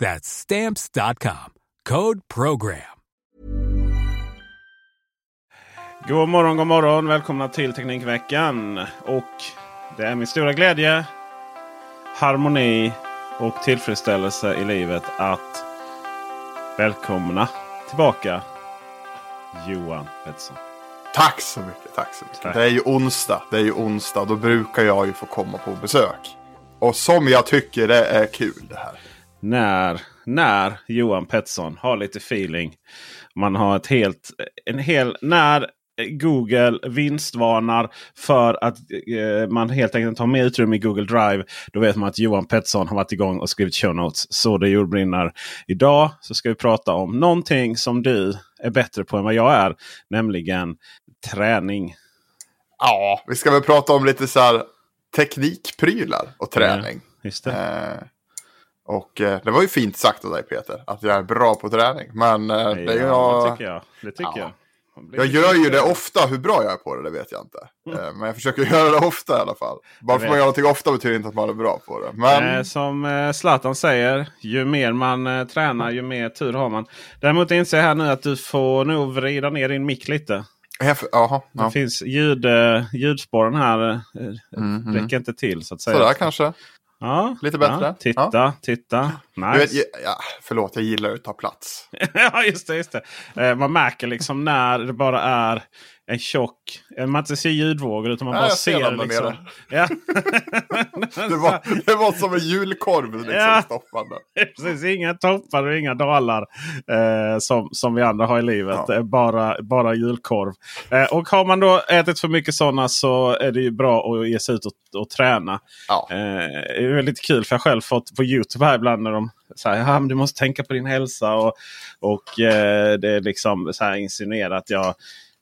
That's stamps.com. Code program. God morgon, god morgon. Välkomna till Teknikveckan. Och det är min stora glädje, harmoni och tillfredsställelse i livet att välkomna tillbaka Johan Pettersson. Tack så mycket. Tack så mycket. Tack. Det är ju onsdag. Det är ju onsdag. Då brukar jag ju få komma på besök. Och som jag tycker det är kul det här. När, när Johan Pettersson har lite feeling. Man har ett helt, en hel, när Google vinstvarnar för att eh, man helt enkelt har mer utrymme i Google Drive. Då vet man att Johan Pettersson har varit igång och skrivit show notes. Så det jordbrinner. Idag så ska vi prata om någonting som du är bättre på än vad jag är. Nämligen träning. Ja, vi ska väl prata om lite så här teknikprylar och träning. Just det. Eh, och eh, det var ju fint sagt av dig Peter. Att jag är bra på träning. Men eh, det ja, jag, det tycker jag. Det tycker Ja. jag. Jag gör ju det ofta. Hur bra jag är på det, det vet jag inte. Eh, men jag försöker göra det ofta i alla fall. Bara för att man gör någonting ofta betyder inte att man är bra på det. Men Eh, som eh, Zlatan säger, ju mer man tränar ju mer tur har man. Däremot inser jag här nu att du får nog vrida ner din mick lite. jaha, Det ja. finns ljud, ljudspåren här. Mm, mm. räcker inte till så att säga. Sådär kanske. Ja, Lite bättre. Ja, titta, Ja. titta. Du vet, Nice. ja, ja, förlåt, jag gillar att ta plats. ja, just det. Just det. Eh, man märker liksom när det bara är en tjock... eh, Man inte ser ljudvågor utan man Ja, bara ser ser liksom. Ja. Det var, det var som en julkorv liksom Ja. stoppande. Precis, inga toppar och inga dalar eh, som, som vi andra har i livet. Ja. Eh, Bara, bara julkorv. Eh, och har man då ätit för mycket sådana så är det ju bra att ge sig ut och, och träna. Ja. Eh, det är väldigt kul för jag själv fått på Youtube här ibland när de säger ja, du måste tänka på din hälsa. Och, och eh, det är liksom så här insinuerat jag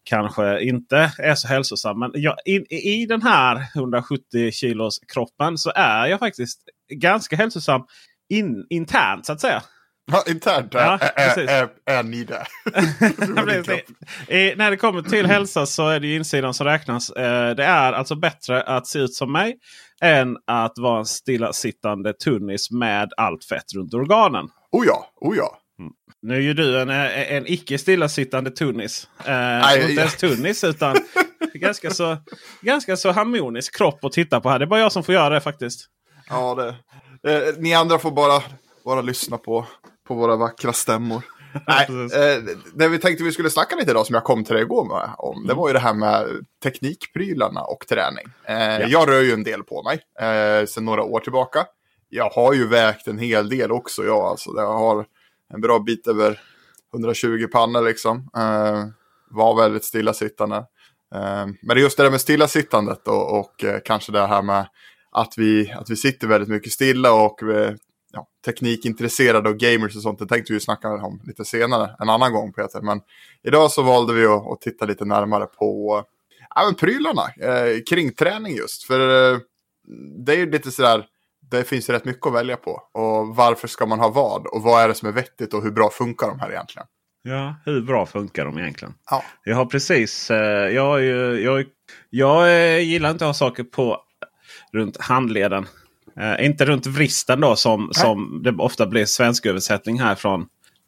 kanske inte är så hälsosam. Men jag, i, i den här 170 kilos kroppen så är jag faktiskt ganska hälsosam in, internt så att säga. Ja, internt Ja, är, är, är ni. Eh, när det kommer till hälsa så är det ju insidan som räknas. Eh, det är alltså bättre att se ut som mig än att vara en stillasittande tunnis med allt fett runt organen. Oh ja, oh ja. Nu är ju du en, eh, en icke stillasittande tunnis. Eh, inte ens tunnis utan ganska, så, ganska så harmonisk kropp att titta på här. Det är bara jag som får göra det faktiskt. ja det, eh, ni andra får bara, bara lyssna på, på våra vackra stämmor. Nej, eh, det vi tänkte vi skulle snacka lite idag som jag kom till dig igår med, om. Det var ju det här med teknikprylarna och träning. Eh, Jag rör ju en del på mig eh, sedan några år tillbaka. Jag har ju vägt en hel del också. Jag, alltså, jag har en bra bit över 120 pannor liksom. Eh, var väldigt stillasittande. Eh, men det är just det där med stillasittandet och, och eh, kanske det här med att vi, att vi sitter väldigt mycket stilla och vi, ja, teknikintresserade och gamers och sånt. Det tänkte vi ju snacka om lite senare, en annan gång Peter. Men idag så valde vi att, att titta lite närmare på ja, men prylarna eh, kring träning just. För eh, det är ju lite sådär, det finns ju rätt mycket att välja på. Och varför ska man ha vad? Och vad är det som är vettigt och hur bra funkar de här egentligen? Ja, hur bra funkar de egentligen? Ja. Jag har precis... Eh, jag, jag, jag, jag eh, gillar inte att ha saker på runt handleden. Eh, inte runt vristen då som, som det ofta blir svensk översättning härifrån.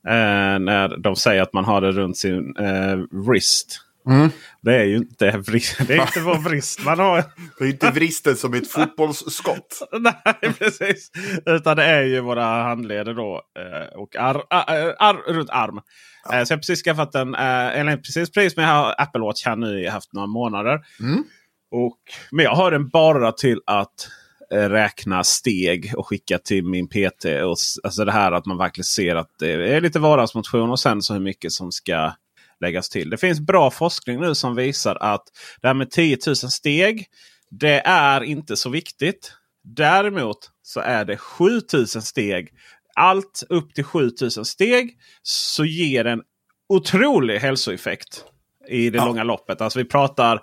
Eh, när de säger att man har det runt sin eh, wrist. Mm. Det är ju inte, vrist, det är inte vår vrist man har. Det är inte vristen som ett fotbollsskott. Nej, precis. Utan det är ju våra handleder då. Eh, och ar, ar, ar, runt arm. Ja. Eh, så jag har precis skaffat en, eh, eller precis precis men jag har Apple Watch här nu. Har haft några månader. Mm. Och, men jag har den bara till att eh, räkna steg och skicka till min PT. Och, alltså det här att man verkligen ser att det är lite vardagsmotion och sen så hur mycket som ska läggas till. Det finns bra forskning nu som visar att det här med 10 000 steg. Det är inte så viktigt. Däremot så är det 7000 steg. Allt upp till 7000 steg så ger en otrolig hälsoeffekt i det Ja. långa loppet. Alltså vi pratar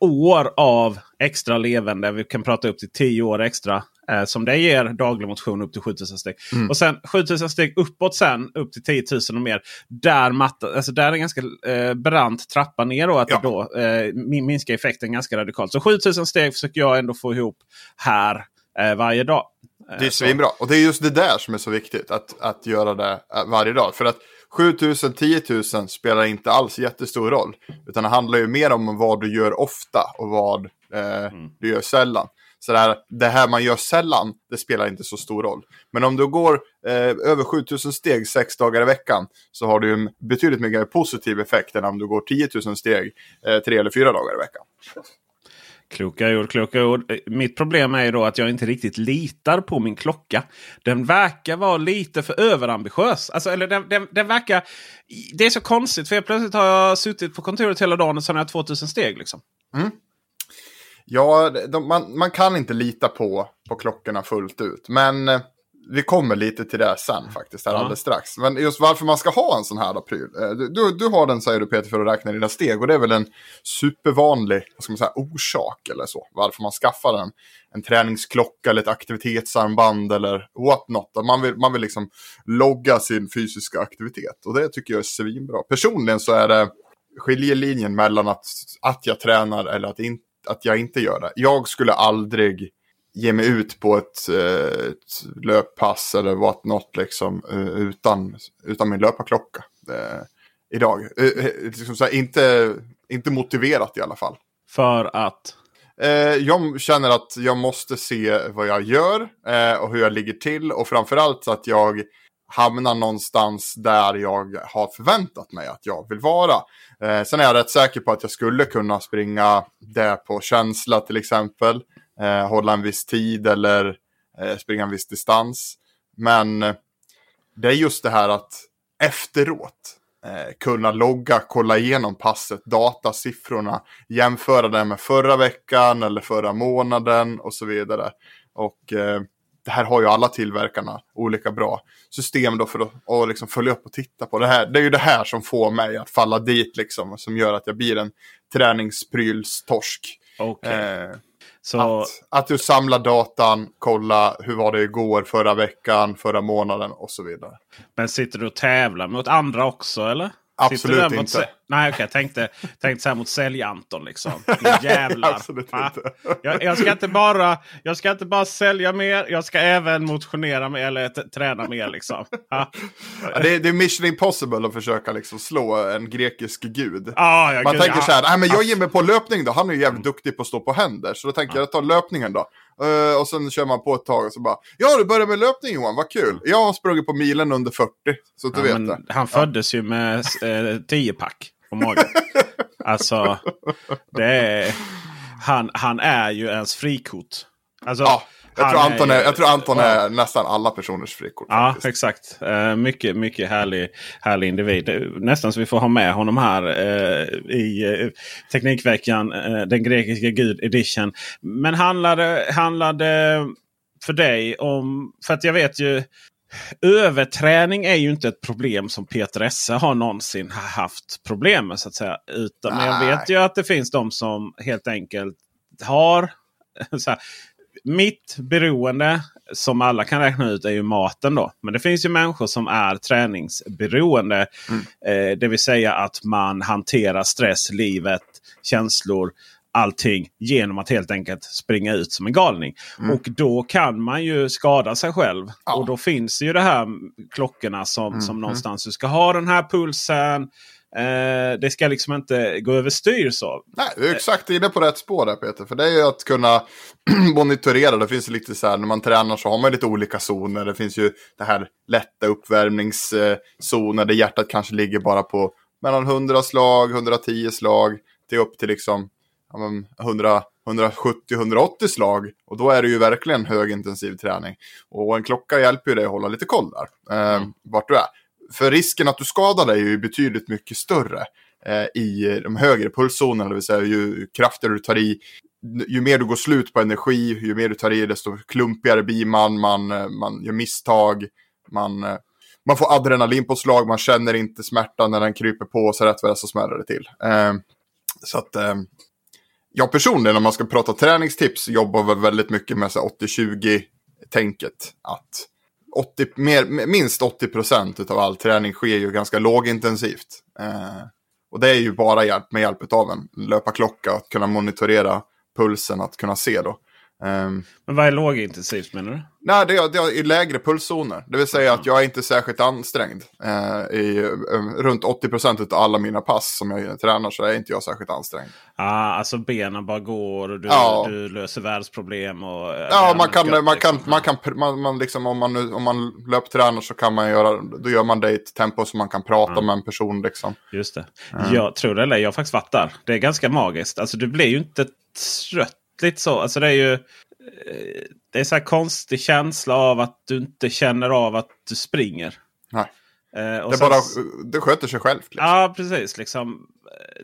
år av extra levande. Vi kan prata upp till 10 år extra. Eh, som det ger daglig motion upp till 7000 steg. Mm. Och sen 7000 steg uppåt sen upp till 10 000 och mer. Där, matta, alltså där är en ganska eh, brant trappa ner då. Att Ja. då eh, min- minskar effekten ganska radikalt. Så 7000 steg försöker jag ändå få ihop här eh, varje dag. Eh, Det är så- svinbra. Och det är just det där som är så viktigt. Att, att göra det eh, varje dag. För att 7000, 10 000 spelar inte alls jättestor roll. Utan det handlar ju mer om vad du gör ofta och vad eh, du gör sällan. Så det här, man gör sällan, det spelar inte så stor roll. Men om du går eh, över 7000 steg sex dagar i veckan så har du en betydligt mer positiv effekt än om du går 10 000 steg eh, tre eller fyra dagar i veckan. Kloka ord, kloka ord. Eh, Mitt problem är ju då att jag inte riktigt litar på min klocka. Den verkar vara lite för överambitiös. Alltså, eller den, den, den verkar... Det är så konstigt för jag plötsligt har jag suttit på kontoret hela dagen och sen har jag 2000 steg. Liksom. Ja, de, man, man kan inte lita på, på klockorna fullt ut. Men eh, vi kommer lite till det sen faktiskt, här Ja. alldeles strax. Men just varför man ska ha en sån här pryl. Eh, Du, du, har den säger du Peter för att räkna dina steg. Och det är väl en supervanlig ska man säga, orsak eller så. Varför man skaffar en, en träningsklocka eller ett aktivitetsarmband eller what not. Man vill, man vill liksom logga sin fysiska aktivitet. Och det tycker jag är svinbra. Personligen så är det skiljelinjen mellan att, att jag tränar eller att, in, att jag inte gör det. Jag skulle aldrig ge mig ut på ett, eh, ett löppass eller what not liksom eh, utan, utan min löparklocka. Eh, idag. Eh, liksom så här, inte, inte motiverat i alla fall. För att... Jag känner att jag måste se vad jag gör och hur jag ligger till och framförallt att jag hamnar någonstans där jag har förväntat mig att jag vill vara. Eh, sen är jag rätt säker på att jag skulle kunna springa det på känsla till exempel. Eh, hålla en viss tid eller eh, springa en viss distans. Men eh, det är just det här att efteråt eh, kunna logga, kolla igenom passet, datasiffrorna, jämföra det med förra veckan eller förra månaden och så vidare. Och eh, det här har ju alla tillverkarna olika bra system då för att och liksom följa upp och titta på det här. Det är ju det här som får mig att falla dit liksom, som gör att jag blir en träningsprylstorsk. Okej. Eh, så, att, att du samlar datan, kolla hur var det igår, förra veckan, förra månaden och så vidare. Men sitter du och tävlar mot andra också eller? Absolut inte. Nej okej, jag tänkte, tänkte så här mot Sälj-Anton liksom. Jävlar. Absolut inte. Jag, jag, ska inte bara, jag ska inte bara sälja mer, jag ska även motionera mer eller träna mer. Liksom. Ja. Ja, det, är, det är mission impossible att försöka liksom slå en grekisk gud. Ah, ja, Man gud, tänker ja. så här, nej men jag ger mig på löpning då, han är ju jävligt duktig på att stå på händer. Så då tänker jag, jag tar löpningen då. Eh, och sen kör man på ett tag och så bara, ja du börjar med löpning Johan, vad kul. Jag har sprungit på milen under 40, så att du Ja, vet det. han föddes ju med eh, 10 pack på magen. alltså, det är, han, han är ju ens frikort. Alltså, Ja, jag tror Anton är, ju- jag tror Anton är nästan alla personers frikort. Ja, faktiskt. exakt. Eh, mycket, mycket härlig, härlig individ. Är Nästan så vi får ha med honom här eh, i eh, Teknikveckan. Den grekiska gud edition. Men handlade, handlade för dig om... För att jag vet ju... Överträning är ju inte ett problem som Peter Esse har någonsin haft problem med. så att säga. Utan, men jag vet ju att det finns de som helt enkelt har så här, mitt beroende som alla kan räkna ut är ju maten då. Men det finns ju människor som är träningsberoende. Mm. Eh, det vill säga att man hanterar stress, livet, känslor allting genom att helt enkelt springa ut som en galning. Mm. Och då kan man ju skada sig själv. Ja. Och då finns ju det här klockorna som, mm. som någonstans du ska ha den här pulsen. Eh, det ska liksom inte gå överstyr så. Nej, du är exakt inne på rätt spår där Peter. För det är ju att kunna monitorera. Det finns lite så här när man tränar så har man lite olika zoner. Det finns ju det här lätta uppvärmningszoner där hjärtat kanske ligger bara på mellan 100 slag, 110 slag till upp till liksom 170-180 slag. Och då är det ju verkligen högintensiv träning. Och en klocka hjälper ju dig att hålla lite koll där. Eh, mm. Vart du är. För risken att du skadar dig är ju betydligt mycket större eh, i de högre pulszonerna. Det vill säga ju kraftigare du tar i. Ju mer du går slut på energi, ju mer du tar i desto klumpigare blir man. Man, eh, man gör misstag. Man, eh, man får adrenalinpåslag, man känner inte smärtan när den kryper på sig rätt vad det så smäller det till. Eh, så att eh, jag personligen, när man ska prata träningstips, jobbar väl väldigt mycket med 80-20-tänket. Att 80, mer, minst 80 procent av all träning sker ju ganska lågintensivt. Eh, och det är ju bara hjälp, med hjälp av en löparklocka, att kunna monitorera pulsen, att kunna se då. Um, men vad är lågintensivt menar du? Nej, det är, det är i lägre pulszoner. Det vill säga att jag är inte särskilt ansträngd. Uh, i, uh, runt 80% av alla mina pass som jag tränar så är inte jag särskilt ansträngd. Ah, alltså benen bara går och du, ja. du löser världsproblem. Och, ja, man kan, gött, man kan, liksom. man kan, man, man liksom, om man, om man löptränar så kan man göra, då gör man det i ett tempo så man kan prata mm. med en person. Liksom. Just det. Mm. Jag tror det eller jag har faktiskt varit där. Det är ganska magiskt. Alltså du blir ju inte trött lite så. Alltså det är ju eh, det är så här konstig känsla av att du inte känner av att du springer. Nej. Eh, det, sen, bara, det sköter sig själv. Liksom. Ja, precis. Liksom,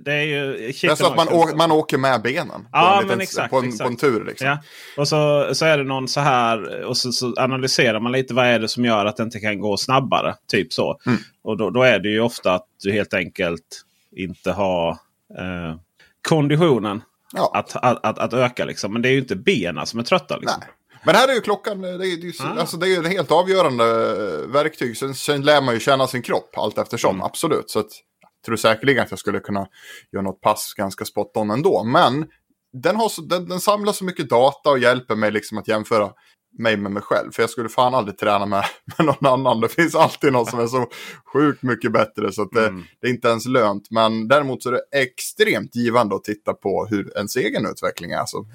det är ju... Det är så att man, åker, man åker med benen. Ja, på, en liten, exakt, på, en, exakt. på en tur. Liksom. Ja. Och så, så är det någon så här. Och så, så, analyserar man lite vad är det som gör att det inte kan gå snabbare. Typ så. Mm. Och då, då, är det ju ofta att du helt enkelt inte har eh, konditionen ja. att, att, att, att, öka. Liksom. Men det är ju inte benen som är trötta. Liksom. Nej. Men här är ju klockan, det är ju, ah. alltså, det är ett helt avgörande verktyg. Sen, sen lär man ju känna sin kropp allt eftersom, mm. absolut. Så att, jag tror säkerligen att jag skulle kunna göra något pass ganska spot on ändå. Men den, har den, den samlar så mycket data och hjälper mig liksom att jämföra mig med mig själv. För jag skulle fan aldrig träna med, med någon annan. Det finns alltid någon som är så sjukt mycket bättre så att det, mm. det är inte ens lönt. Men däremot så är det extremt givande att titta på hur ens egen utveckling är. Så.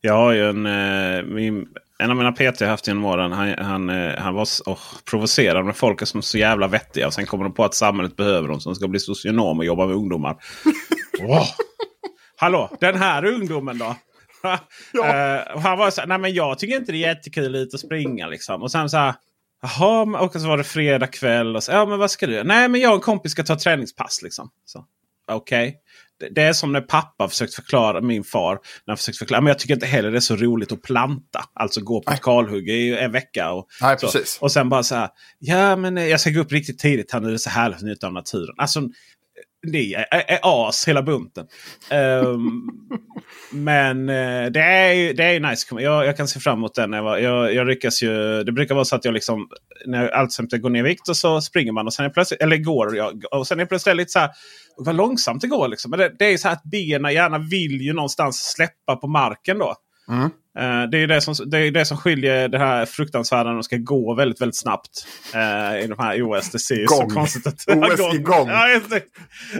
Jag har ju en, eh, min, en av mina PT jag haft genom åren. Han, han, eh, han var oh, provocerad med folk som är så jävla vettiga. Och sen kommer de på att samhället behöver dem som ska bli socionom och jobba med ungdomar. oh. Hallå, den här ungdomen då? ja. uh, han var så nej men jag tycker inte det är jättekul ut att springa liksom. Och sen så här. Jaha, och så var det fredag kväll. Och så, ja men vad ska du? Nej men jag och en kompis ska ta träningspass liksom. Okej. Okay. Det, det är som när pappa försökt förklara, min far. När han försökt förklara, men jag tycker inte heller det är så roligt att planta. Alltså gå på ett kalhugg i en vecka. Och, Nej, och sen bara så här. Ja men jag ska gå upp riktigt tidigt här nu. Det är så härligt att njuta av naturen. Alltså ni är, är, as hela bunten. Um, men uh, det är, det är nice. Jag, jag, kan se fram emot den. Jag, jag, jag lyckas ju, det brukar vara så att jag liksom när allt som går ner i vikt och så springer man. och sen är plötsligt, Eller går. Jag, och sen är det plötsligt lite så här. Vad långsamt det går. Liksom. Men det, det är så här att benen gärna vill ju någonstans släppa på marken då. Mm. Uh, det är det, som, det är det som skiljer det här fruktansvärda när de ska gå väldigt, väldigt snabbt. Uh, I de här OS. Det ser ju så konstigt ut. OS igång! Ja,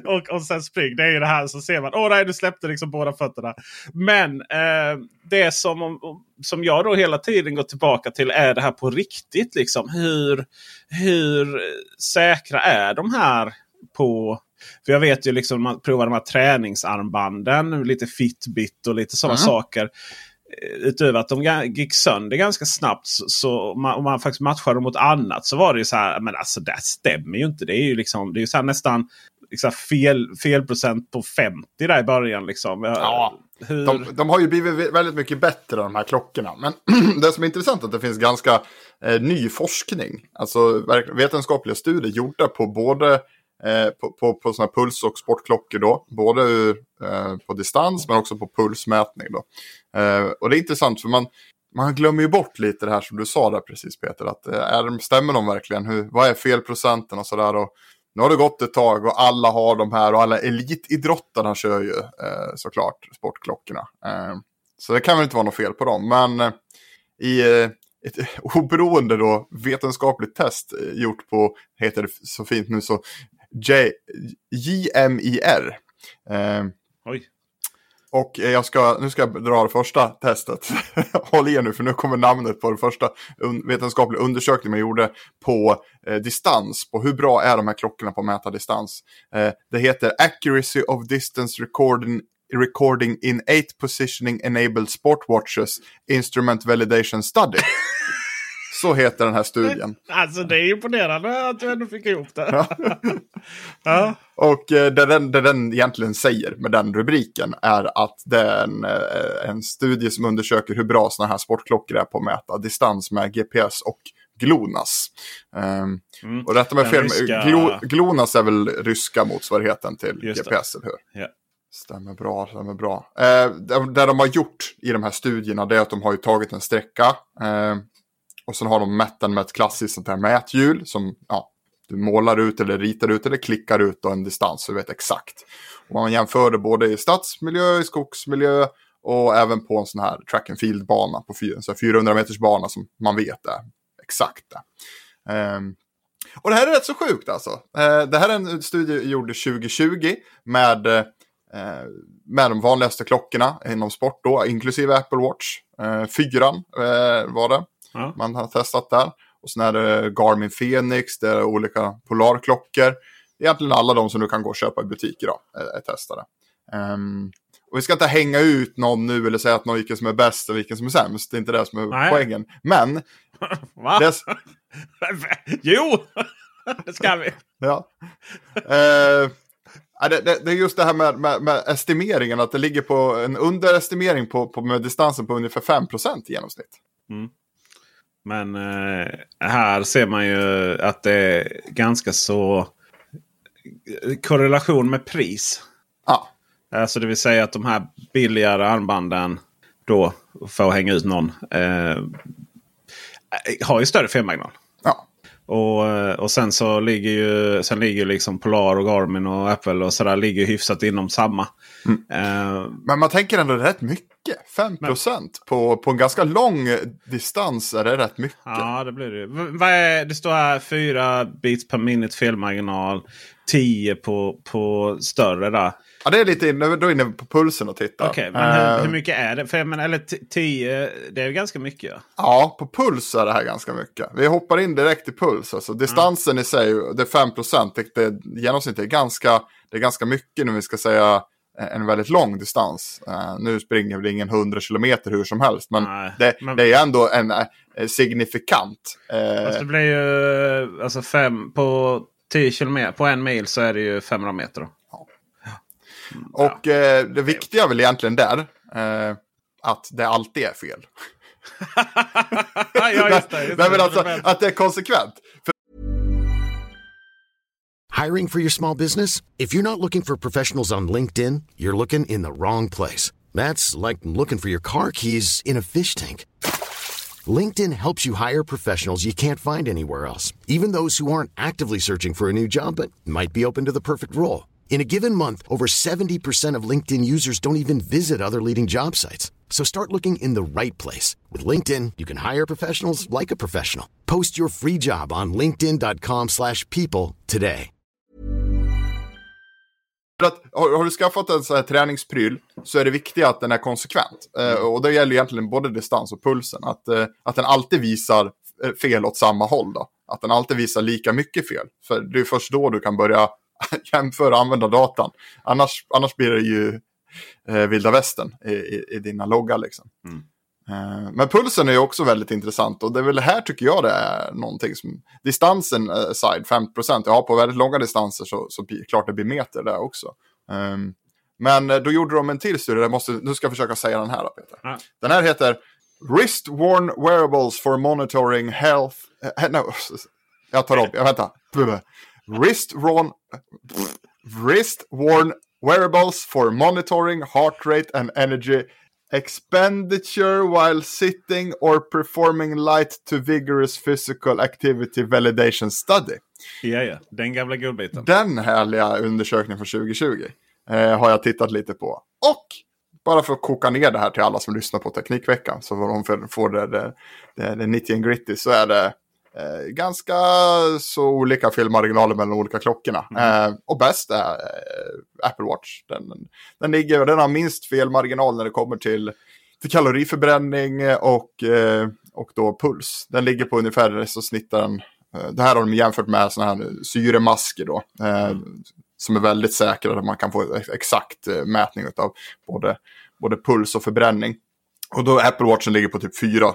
och, och sen spring. Det är ju det här så ser man. Åh nej, du släppte liksom båda fötterna. Men uh, det som, som jag då hela tiden går tillbaka till är det här på riktigt. Liksom. Hur, hur säkra är de här på för jag vet ju liksom man provar de här träningsarmbanden. Lite Fitbit och lite sådana mm. saker utöver att de gick sönder ganska snabbt så, man, om man faktiskt matchade dem mot annat så var det ju så här. Men alltså det stämmer ju inte. Det är ju liksom det är så nästan liksom fel, felprocent på 50 där i början. Liksom. Ja, Hur... de, de, har ju blivit väldigt mycket bättre de här klockorna. Men det som är intressant är att det finns ganska eh, ny forskning. Alltså vetenskapliga studier gjorda på både Eh, på, på, på sådana puls och sportklockor då. Både eh, på distans men också på pulsmätning då. Eh, och det är intressant för man, man glömmer ju bort lite det här som du sa där precis Peter. Att eh, är, stämmer de verkligen? Hur, vad är felprocenten och sådär? Nu har det gått ett tag och alla har de här och alla elitidrottarna kör ju eh, såklart sportklockorna. Eh, så det kan väl inte vara något fel på dem. Men eh, i eh, ett oberoende då vetenskapligt test eh, gjort på, heter det så fint nu så, J, JMIR. Eh, Oj. och jag ska, nu ska jag dra det första testet. Håll i er nu för nu kommer namnet på den första un vetenskapliga undersökningen man gjorde på eh, distans. På hur bra är de här klockorna på att mäta distans. Eh, det heter Accuracy of Distance Recording, recording in 8 Positioning Enabled Sportwatches Instrument Validation Study. Så heter den här studien. Alltså det är imponerande att du ändå fick ihop det. ja. Och eh, det, den, det den egentligen säger med den rubriken är att det är en, eh, en studie som undersöker hur bra sådana här sportklockor är på att mäta distans med GPS och GLONASS. Um, Mm. Och rätta mig fel, ryska- Glo, GLONASS är väl ryska motsvarigheten till Just det. GPS, eller hur? Ja. Stämmer bra, stämmer bra. Eh, det, det de har gjort i de här studierna det är att de har ju tagit en sträcka eh, och sen har de mätt den med ett klassiskt sånt här mäthjul som ja, du målar ut eller ritar ut eller klickar ut en distans så du vet exakt. Och man jämför det både i stadsmiljö, i skogsmiljö och även på en sån här track and field-bana på en sån här 400 meters bana som man vet är exakt det. Um, och det här är rätt så sjukt alltså. Uh, det här är en studie gjord 2020 med, uh, med de vanligaste klockorna inom sport då, inklusive Apple Watch. Uh, fyran var det Ja. man har testat där. Och sen är det Garmin Fenix, det är olika Polarklockor. Egentligen alla de som du kan gå och köpa i butik idag är, är testade. Ehm, och vi ska inte hänga ut någon nu eller säga att någon vilken som är bäst och vilken som är sämst. Det är inte det som är Nej. poängen. Men, Va? det, jo! det ska vi. ja. Ja, det, det, det är just det här med, med, med estimeringen, att det ligger på en underestimering på, på distansen på ungefär 5% i genomsnitt. Men eh, här ser man ju att det är ganska så korrelation med pris. Ja, Alltså det vill säga att de här billigare armbanden då får hänga ut någon. Eh, har ju större felmarginal. Och, och sen så ligger ju sen ligger liksom Polar och Garmin och Apple och sådär ligger hyfsat inom samma. Eh, Men man tänker ändå rätt mycket. 5% på, på en ganska lång distans är det rätt mycket. ja det blir det. Vad är, det står här 4 bits per minute felmarginal. 10 på, på större där. Ja, det är lite inne, då är inne på pulsen och tittar. Okej, men hur, Eh, hur mycket är det? För, menar, eller 10, det är ganska mycket. Ja. Ja, på puls är det här ganska mycket. Vi hoppar in direkt i puls. Alltså, distansen i sig, det är 5%. Det, det genomsnittet är ganska, det är ganska mycket nu vi ska säga en väldigt lång distans. Eh, nu springer väl ingen 100 kilometer hur som helst, men, Nej, det, men- det är ändå en eh, signifikant. Eh, Fast det blir ju alltså fem på 10 kilometer. På en mil så är det ju 500 meter. Då. Och eh, det viktiga är väl egentligen där, eh, att det alltid är fel. ja, just det. Just Nej, men det. alltså, att det är konsekvent. För Hiring for your small business? If you're not looking for professionals on LinkedIn, you're looking in the wrong place. That's like looking for your car keys in a fish tank. LinkedIn helps you hire professionals you can't find anywhere else, even those who aren't actively searching for a new job but might be open to the perfect role. In a given month, over 70% of LinkedIn users don't even visit other leading job sites. So start looking in the right place. With LinkedIn, you can hire professionals like a professional. Post your free job on linkedin.com/people slash people today. Har, har du skaffat en här träningspryl så är det viktigt att den är konsekvent. Eh, och det gäller egentligen både distans och pulsen. Att, eh, att den alltid visar eh, fel åt samma håll. Då. Att den alltid visar lika mycket fel. För det är först då du kan börja jämföra och använda datan. Annars, annars blir det ju eh, vilda västern i, i, i dina loggar. Liksom. Eh, Men pulsen är ju också väldigt intressant och det är väl här tycker jag det är någonting som distansen eh, side 50%. Ja, på väldigt långa distanser så, så klart det blir meter där också. Ehm, men eh, då gjorde de en till studie, måste, nu ska jag försöka säga den här då Peter. Ja. Den här heter Wrist Worn Wearables for Monitoring Health. eh, no, jag tar om, jag väntar. Wrist Worn, wrist worn Wearables for Monitoring Heart Rate and Energy Expenditure while sitting or performing light to vigorous physical activity validation study. Ja, ja. Den gamla godbiten. Den härliga undersökningen från 2020 eh, har jag tittat lite på. Och bara för att koka ner det här till alla som lyssnar på Teknikveckan så får de får det, det, det, det 90 and gritty så är det eh, ganska så olika felmarginaler mellan olika klockorna. Mm. Eh, och bäst är eh, Apple Watch. Den, den, ligger, den har minst felmarginal när det kommer till, till kaloriförbränning och, eh, och då puls. Den ligger på ungefär så snittar den eh, det här har de jämfört med sådana här syremasker då. Eh, mm. Som är väldigt säkra, där man kan få exakt mätning av både, både puls och förbränning. Och då Apple Watchen ligger på typ fyra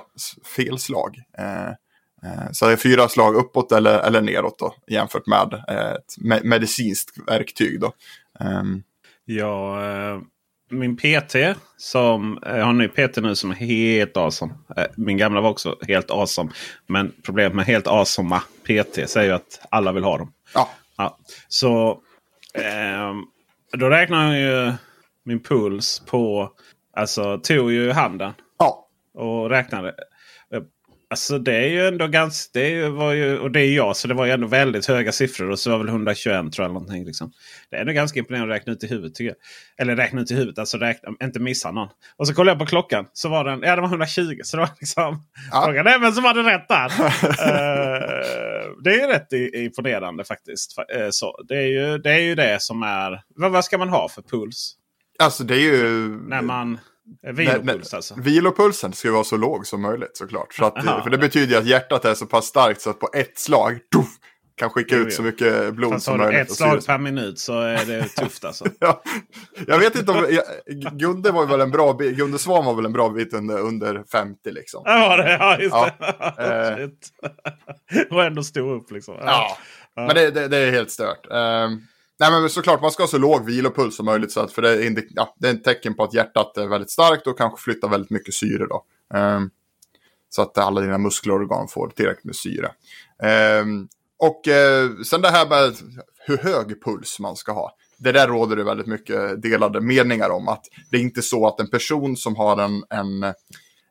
felslag. Eh, så det är fyra slag uppåt eller, eller neråt då, jämfört med ett medicinskt verktyg. Då. Um. Ja, eh, min PT, som, jag har en ny PT nu som är helt awesome. Eh, min gamla var också helt awesome. Men problemet med helt awesome PT säger ju att alla vill ha dem. Ja. ja. Så eh, då räknar jag ju min puls på, alltså tog ju handen. Ja. Och räknade. Alltså det är ju ändå ganska... Det var ju, och det är jag, så det var ju ändå väldigt höga siffror. Och så var väl 121 tror jag. Någonting, liksom. Det är ändå ganska imponerande att räkna ut i huvudet tycker jag. Eller räkna ut i huvudet, alltså räkna, inte missa någon. Och så kollade jag på klockan. Så var den, ja det var 120. Så det var liksom... Ja. Frågan är vem som hade rätt där. uh, det är ju rätt imponerande faktiskt. Uh, så, det, är ju, det är ju det som är... Vad, vad ska man ha för puls? Alltså det är ju... När man... Vilopuls alltså? Vilopulsen ska vara så låg som möjligt såklart. Så att, för det betyder att hjärtat är så pass starkt så att på ett slag tuff, kan skicka ut så mycket blod Fast som möjligt. Ett slag per minut så är det tufft alltså. ja, jag vet inte om... Jag, Gunde var väl en bra Gunde Svan var väl en bra bit under, under 50 liksom. Ja, det, ja just ja. det. och ändå stå upp liksom. Ja, ja. men det, det, det, är helt stört. Um, Nej men såklart man ska ha så låg vilopuls som möjligt. Så att, för det är, ja, det är ett tecken på att hjärtat är väldigt starkt och kanske flyttar väldigt mycket syre. Då. Um, så att alla dina muskelorgan får tillräckligt med syre. Um, och uh, sen det här med hur hög puls man ska ha. Det där råder det väldigt mycket delade meningar om. Att det är inte så att en person som har en, en,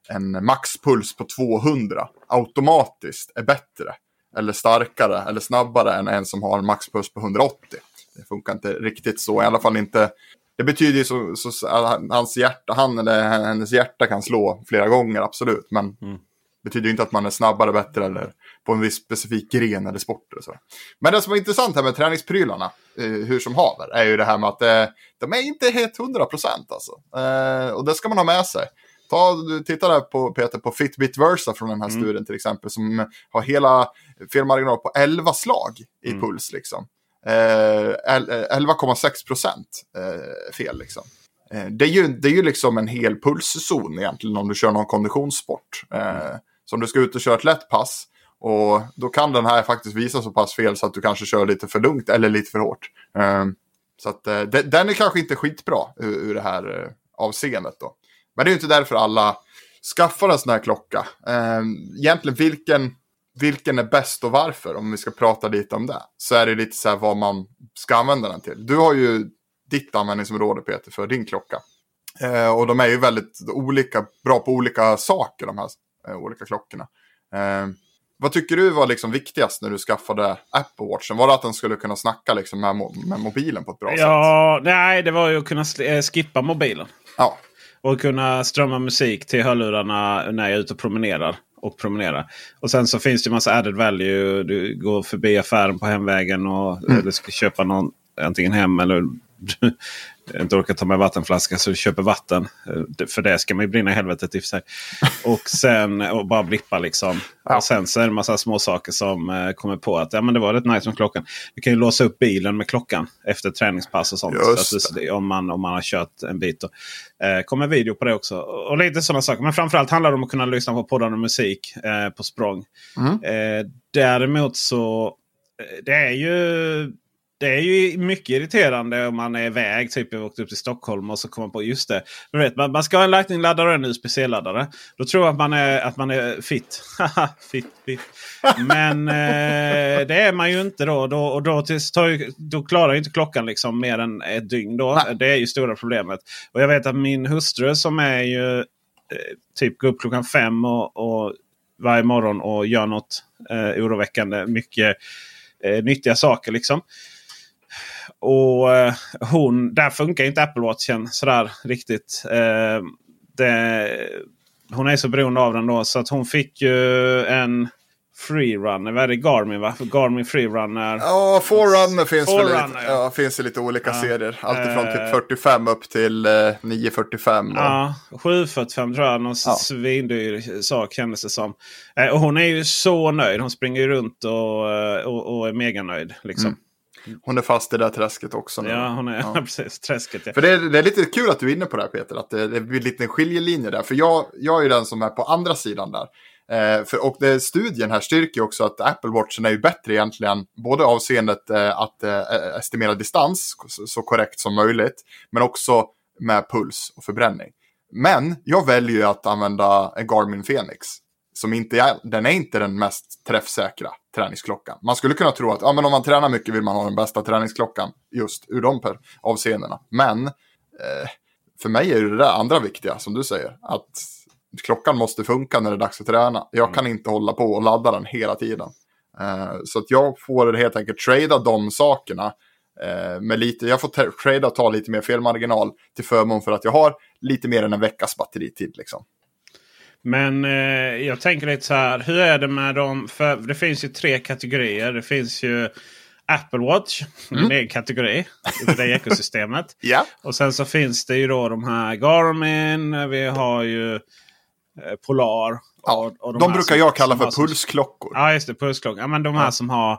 en maxpuls på 200 automatiskt är bättre eller starkare eller snabbare än en som har en maxpuls på 180 det funkar inte riktigt så. I alla fall inte. Det betyder ju så, så att hans hjärta, han eller hennes hjärta kan slå flera gånger, absolut. Men mm. det betyder ju inte att man är snabbare, bättre eller på en viss specifik gren eller sport. Och så. Men det som är intressant här med träningsprylarna, eh, hur som haver, är ju det här med att eh, de är inte helt hundra procent alltså. Eh, och det ska man ha med sig. Ta, titta där på Peter på Fitbit Versa från den här mm. studien till exempel som har hela felmarginal på 11 slag i mm. puls liksom. Eh, 11,6 eh, procent eh, fel. Liksom. Eh, det, är ju, det är ju liksom en hel pulszon egentligen om du kör någon konditionssport. Eh, så om du ska ut och köra ett lätt pass och då kan den här faktiskt visa så pass fel så att du kanske kör lite för lugnt eller lite för hårt. Så att den är kanske inte skitbra ur det här avseendet då. Men det är ju inte därför alla skaffar en sån här klocka. Egentligen vilken vilken är bäst och varför, om vi ska prata lite om det, så är det lite så här vad man ska använda den till. Du har ju ditt användningsområde Peter för din klocka. Eh, och de är ju väldigt olika, bra på olika saker de här eh, olika klockorna. Eh, vad tycker du var liksom viktigast när du skaffade Apple Watchen? Var det att den skulle kunna snacka liksom med, mo med mobilen på ett bra ja, sätt? Ja, nej det var ju att kunna eh, skippa mobilen. Ja. Och kunna strömma musik till hörlurarna när jag är ute och promenerar och promenera. Och sen så finns det massa added value. Du går förbi affären på hemvägen och mm. eller ska köpa någon antingen hem eller inte orkar ta med vattenflaska så du köper vatten. Eh, för det ska man ju brinna i helvetet i och för sig. Och sen och bara blippa liksom. Ja. Och sen så är det en massa små saker som eh, kommer på att ja, men det var rätt nice med klockan. Du kan ju låsa upp bilen med klockan efter träningspass och sånt. Så det, om, man, om man har kört en bit. Då. Eh, kommer video på det också. Och lite sådana saker. Men framförallt handlar det om att kunna lyssna på poddande musik eh, på språng. Mm. Eh, däremot så eh, det är ju det är ju mycket irriterande om man är iväg. Typ jag åkte upp till Stockholm och så kommer man på just det. Du vet, man, man ska ha en Lightning-laddare och en USB-C-laddare. Då tror jag att man är, att man är fit. fit, fit. Men eh, det är man ju inte då. då och då, tills, då klarar ju inte klockan liksom mer än ett dygn. Då. Det är ju stora problemet. Och jag vet att min hustru som är ju eh, typ går upp klockan fem och, och varje morgon och gör något eh, oroväckande. Mycket eh, nyttiga saker liksom. Och eh, hon, där funkar inte Apple Watchen sådär riktigt. Eh, det, hon är så beroende av den då så att hon fick ju en Freerunner. Vad är det? Garmin va? Garmin Freerunner. Ja, Forerunner finns, Forerunner, lite, ja. Ja, finns i lite olika ja. serier. Alltifrån typ 45 eh. upp till eh, 945. Och... Ja, 745 tror jag. Någon ja. svindyr sak kändes det som. Eh, och hon är ju så nöjd. Hon springer ju runt och, eh, och, och är mega nöjd. Liksom. Mm. Hon är fast i det där träsket också. Nu. Ja, hon är ja. precis. Träsket. Ja. För det är, det är lite kul att du är inne på det här Peter. Att det, det blir lite en skiljelinje där. För jag, jag är ju den som är på andra sidan där. Eh, för, och det, studien här styrker också att Apple Watchen är ju bättre egentligen. Både avseendet eh, att eh, estimera distans så, så, korrekt som möjligt. Men också med puls och förbränning. Men jag väljer ju att använda en Garmin Fenix som inte är, den är inte den mest träffsäkra träningsklockan. Man skulle kunna tro att ja, men om man tränar mycket vill man ha den bästa träningsklockan just ur de per avseendena. Men eh, för mig är det det andra viktiga som du säger. Att klockan måste funka när det är dags att träna. Jag mm. kan inte hålla på och ladda den hela tiden. Eh, så att jag får helt enkelt trada de sakerna. Eh, med lite, jag får trada och ta lite mer felmarginal till förmån för att jag har lite mer än en veckas batteritid. Liksom. Men eh, jag tänker lite så här. Hur är det med dem? För det finns ju tre kategorier. Det finns ju Apple Watch. Mm. Det är en kategori i det ekosystemet. ja. Och sen så finns det ju då de här Garmin. Vi har ju eh, Polar. Ja, och, och de, de brukar som, jag kalla för pulsklockor. Ja, just det. Pulsklockor. Ja, men de här ja. som har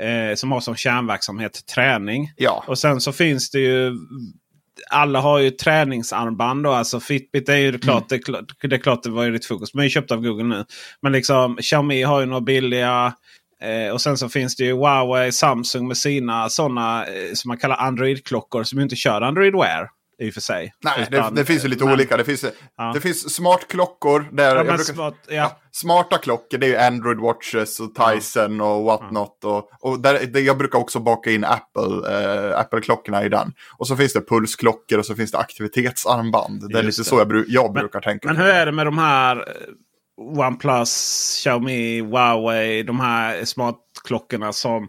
eh, som har som kärnverksamhet träning. Ja. Och sen så finns det ju alla har ju träningsarmband. Då. Alltså Fitbit är ju klart, mm. det, det, är klart det var ju ditt fokus. Men är köpt av Google nu. Men liksom Xiaomi har ju några billiga. Eh, och sen så finns det ju Huawei, Samsung med sina sådana eh, som man kallar Android-klockor som inte kör Android Wear i och för sig. Nej, Utan, det, det, finns ju lite men, olika. Det finns, ja. det finns smartklockor. Där ja, brukar, smart, ja. smarta klockor, det är ju Android Watches och Tyson och whatnot. Och, och där, det, jag brukar också baka in Apple, äh, Apple-klockorna i den. Och så finns det pulsklockor och så finns det aktivitetsarmband. Det är lite så jag, jag men, brukar tänka. Men hur är det med de här eh, OnePlus, Xiaomi, Huawei, de här smartklockorna som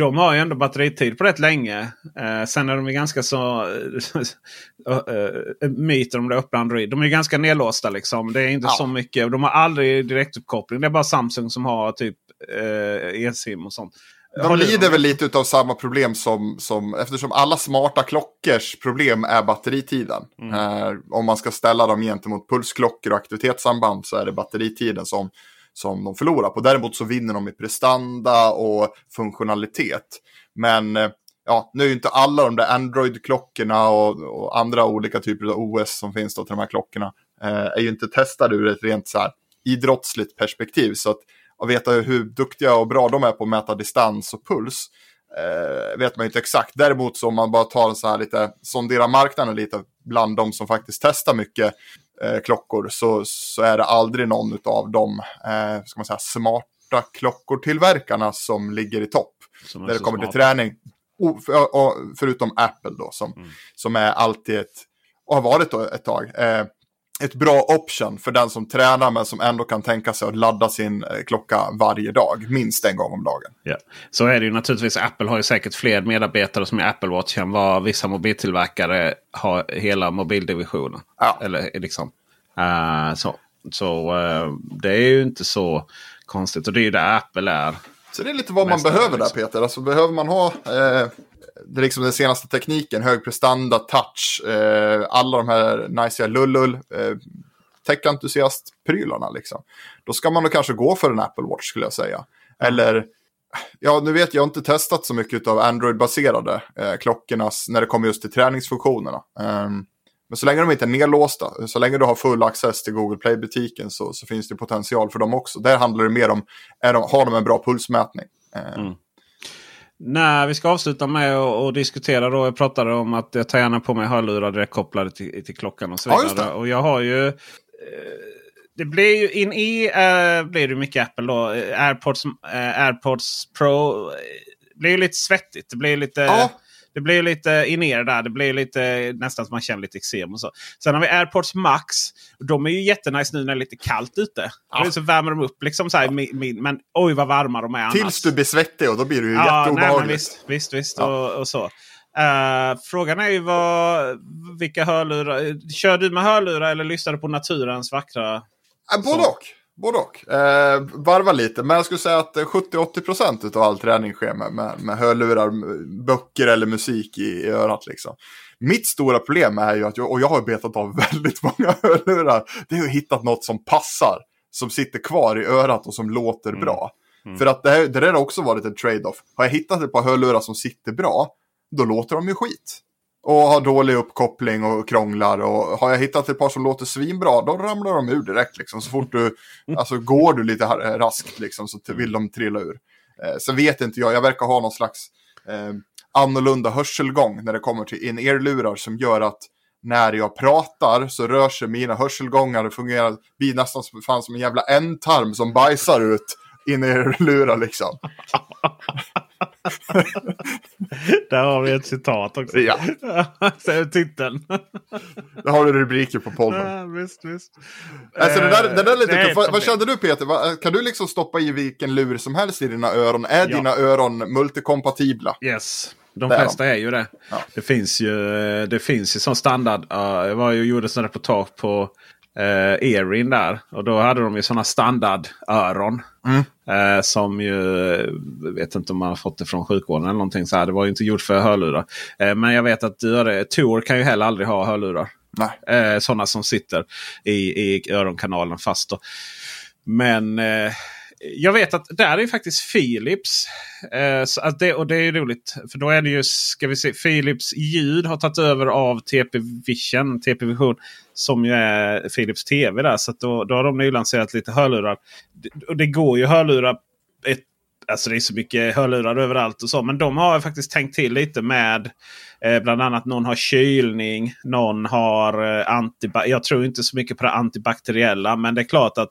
de har ju ändå batteritid på rätt länge. Eh, sen är de ju ganska så... äh, myter om det öppna Android. De är ganska nedlåsta liksom. Det är inte ja. så mycket. De har aldrig direktuppkoppling. Det är bara Samsung som har typ eh, eSIM och sånt. De lider väl lite av samma problem som, som eftersom alla smarta klockors problem är batteritiden. Mm. Eh, om man ska ställa dem gentemot pulsklockor och aktivitetssamband så är det batteritiden som som de förlorar på. Däremot så vinner de i prestanda och funktionalitet. Men eh, ja, nu är ju inte alla de där Android-klockorna och, och, andra olika typer av OS som finns då till de här klockorna eh, är ju inte testade ur ett rent så här idrottsligt perspektiv. Så att, att veta hur duktiga och bra de är på att mäta distans och puls eh, vet man ju inte exakt. Däremot så om man bara tar så här lite, sondera marknaden lite bland de som faktiskt testar mycket eh, klockor så, så är det aldrig någon av de eh, ska man säga, smarta klockortillverkarna som ligger i topp. Som där det kommer till träning. Och, och, och, förutom Apple då som, mm. som är alltid ett, och har varit då ett tag, eh, ett bra option för den som tränar men som ändå kan tänka sig att ladda sin eh, klocka varje dag. Minst en gång om dagen. Ja. Så är det ju naturligtvis. Apple har ju säkert fler medarbetare som är Apple Watch än vad vissa mobiltillverkare har hela mobildivisionen. Ja. Eller liksom. Uh, så så uh, det är ju inte så konstigt. Och det är ju där Apple är. Så det är lite vad man behöver där Peter. Alltså behöver man ha eh, det liksom den senaste tekniken, hög prestanda, touch, eh, alla de här nice lullull, eh, tech-entusiast-prylarna liksom. Då ska man nog kanske gå för en Apple Watch skulle jag säga. Eller, ja nu vet jag inte testat så mycket av Android-baserade eh, klockornas när det kommer just till träningsfunktionerna. Um, men så länge de inte är nedlåsta, så länge du har full access till Google Play-butiken så, så, finns det potential för dem också. Där handlar det mer om, är de, har de en bra pulsmätning? Eh, mm. Nej, vi ska avsluta med att diskutera. Då. Jag pratade om att jag tar gärna på mig hörlurar direkt kopplade till, till klockan och så vidare. Ja, och jag har ju... Eh, det blir ju in i uh, blir det mycket Apple då. Airpods, uh, Airpods Pro blir ju lite svettigt. Det blir lite... Ja. Det blir lite in er där. Det blir lite nästan som man känner lite eksem och så. Sen har vi AirPods Max. De är ju jättenice nu när det är lite kallt ute. Ja. Så värmer de upp liksom så här, ja. men oj vad varma de är annars. Tills du blir svettig och då blir det ju ja, jätteobehagligt. Nej, visst, visst, visst ja. och, och, så. Uh, frågan är ju vad, vilka hörlurar. Kör du med hörlurar eller lyssnar du på naturens vackra? Äh, både och. Både och. Eh, varva lite, men jag skulle säga att 70-80% av all träning sker med, med, med hörlurar, böcker eller musik i, i örat. Liksom. Mitt stora problem är ju att, jag, och jag har betat av väldigt många hörlurar, det är att hitta något som passar, som sitter kvar i örat och som låter mm. bra. Mm. För att det, här, det där har också varit en trade-off. Har jag hittat ett par hörlurar som sitter bra, då låter de ju skit och har dålig uppkoppling och krånglar. Och har jag hittat ett par som låter svinbra, då ramlar de ur direkt. Liksom. Så fort du, alltså går du lite raskt liksom, så vill de trilla ur. Eh, så vet inte jag, jag verkar ha någon slags eh, annorlunda hörselgång när det kommer till in-ear-lurar som gör att när jag pratar så rör sig mina hörselgångar, det fungerar, blir nästan som, fan som en jävla ändtarm som bajsar ut in i lurar liksom. Där har vi ett citat också. Ja. Säg titeln. Där har du rubriker på podden. Ja, visst, visst. Alltså, det där, det där är lite Nej, vad, vad kände du Peter? Kan du liksom stoppa i vilken lur som helst i dina öron? Är ja. dina öron multikompatibla? Yes. De det flesta är, de. är ju det. Ja. Det finns ju, det finns ju som standard. Uh, jag var ju gjorde en reportage på uh, Erin där. Och då hade de ju sådana standardöron. Mm. Uh, som ju, vet inte om man har fått det från sjukvården eller någonting så här. Det var ju inte gjort för hörlurar. Uh, men jag vet att Tor kan ju heller aldrig ha hörlurar. Uh, sådana som sitter i, i öronkanalen fast. Då. Men jag vet att där är faktiskt Philips. Eh, så att det, och det är roligt. För då är det ju, ska vi se, Philips ljud har tagit över av TP Vision. TP Vision som ju är Philips TV där. Så då, då har de nylanserat lite hörlurar. Och det går ju hörlurar ett Alltså det är så mycket hörlurar överallt och så. Men de har faktiskt tänkt till lite med eh, bland annat någon har kylning. Någon har eh, antiba Jag tror inte så mycket på det antibakteriella. Men det är klart att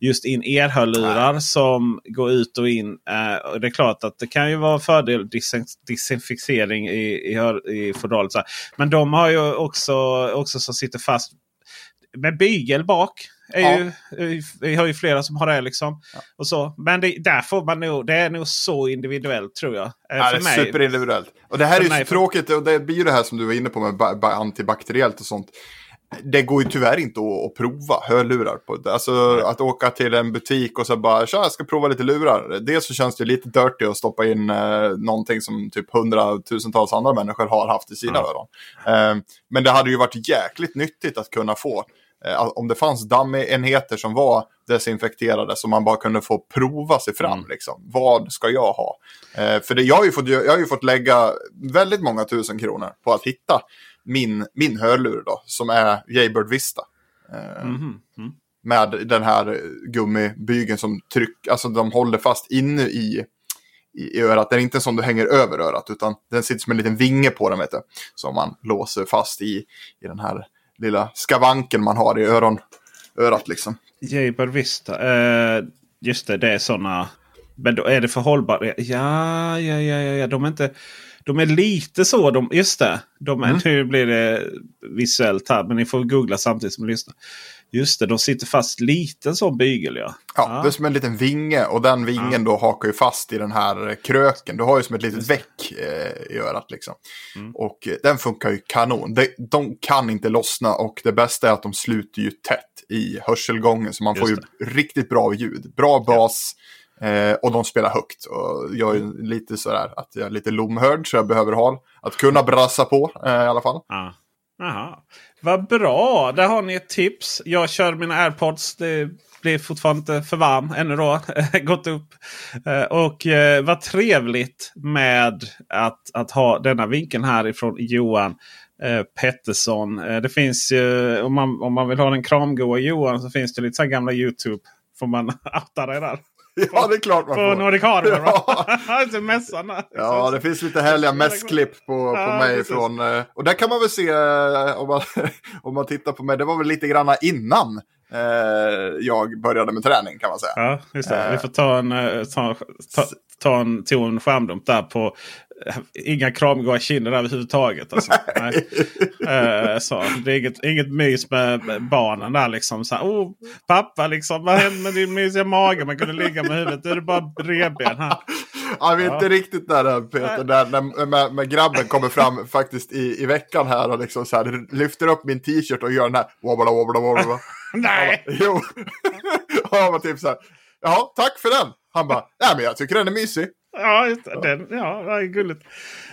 just in er som går ut och in. Eh, och det är klart att det kan ju vara fördel desinficering i, i, i fodralet. Men de har ju också, också som sitter fast med bygel bak. Är ja. ju, vi har ju flera som har det. liksom. Och så. Men det, där får man nog, det är nog så individuellt tror jag. Eh, ja, det är mig, superindividuellt. Och det här är ju tråkigt. Och det blir ju det här som du var inne på med antibakteriellt och sånt. Det går ju tyvärr inte att, prova hörlurar. På. Alltså att åka till en butik och så bara, tja jag ska prova lite lurar. Dels så känns det lite dirty att stoppa in eh, någonting som typ hundratusentals andra människor har haft i sina ja. öron. Eh, men det hade ju varit jäkligt nyttigt att kunna få om det fanns dammenheter som var desinfekterade så man bara kunde få prova sig fram. Mm. Liksom. Vad ska jag ha? Eh, för det, jag, har ju fått, jag har ju fått lägga väldigt många tusen kronor på att hitta min, min hörlur då, som är Jaybird Vista. Eh, mm. Mm. Med den här gummibygeln som tryck, alltså de håller fast inne i, i, i örat. Den är inte som du hänger över örat utan den sitter som en liten vinge på den vet du. Som man låser fast i, i den här lilla skavanken man har i öron, örat. Liksom. Jaber Vista. Uh, just det, det är sådana. Men då är det för hållbart? Ja, ja, ja, ja, ja. De är inte... De är lite så. De, just det. De är, mm. Nu blir det visuellt här. Men ni får googla samtidigt som ni lyssnar. Just det, de sitter fast liten sån bygel ja. Ja, ja. det är som en liten vinge och den vingen ja. då hakar ju fast i den här kröken. Du har ju som ett litet väck eh, i örat liksom. Mm. Och eh, den funkar ju kanon. De, de, kan inte lossna och det bästa är att de sluter ju tätt i hörselgången. Så man Just får ju det. riktigt bra ljud. Bra bas. Ja. Eh, och de spelar högt. Och jag är lite sådär att jag är lite lomhörd så jag behöver ha att kunna brassa på eh, i alla fall. Ja. Aha. Vad bra! Där har ni ett tips. Jag kör mina airpods. Det blir fortfarande inte för varm ännu då. Gått upp. Eh, och eh, vad trevligt med att, att ha denna vinkeln här ifrån Johan eh, Pettersson. Det finns ju, om man, om man vill ha den kramgoa Johan så finns det lite så gamla YouTube. Får man outa det där? Ja, det är klart man på får. Nordic Hardware. Ja. Ja. mässan. Ja, det finns lite härliga mässklipp på, på Ja, mig precis. från... eh, Och där kan man väl se, eh, om man, om man tittar på mig, det var väl lite granna innan eh, jag började med träning kan man säga. Ja, just det. Eh. Vi får ta en, eh, ta, ta, ta en, ta en skärmdump där på eh, inga kramgoa kinder överhuvudtaget. Alltså. Nej. Eh, så, det är inget, inget mys med barnen där liksom. Så här, oh, pappa, liksom, vad hände med din mysiga mage? Man kunde ligga med huvudet. Nu är det bara revben här. Ja, vi är inte riktigt där än, Peter, där när, med, med grabben kommer fram faktiskt i, i veckan här och liksom så här, lyfter upp min t-shirt och gör den här wobbla wobbla wobbla. Nej! Jo. och han var typ så här, ja tack för den. Han bara, nej men jag tycker den är mysig. Ja. Den, ja, det är gulligt.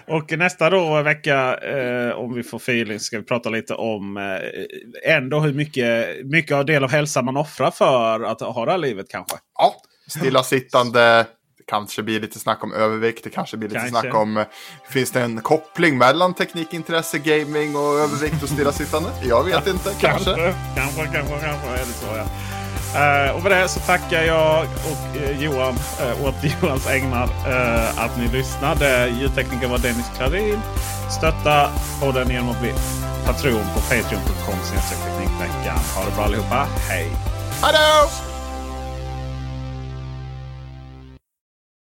Och nästa då vecka, eh, om vi får feeling, ska vi prata lite om eh, ändå hur mycket, mycket av del av hälsan man offrar för att ha det här livet kanske. Ja, stillasittande. Det kanske blir lite snack om övervikt. Det kanske blir lite Kanske. snack om, eh, finns det en koppling mellan teknikintresse, gaming och övervikt och stillasittande? Jag vet inte, kanske. Kanske, kanske, kanske är det så ja. Eh, och med det så tackar jag och eh, Johan uh, åt Johans ägnar eh, att ni lyssnade. Ljudtekniker var Dennis Klarin. Stötta podden genom att bli patron på patreon.com teknikveckan. Ha det bra allihopa. Hej! Hallå!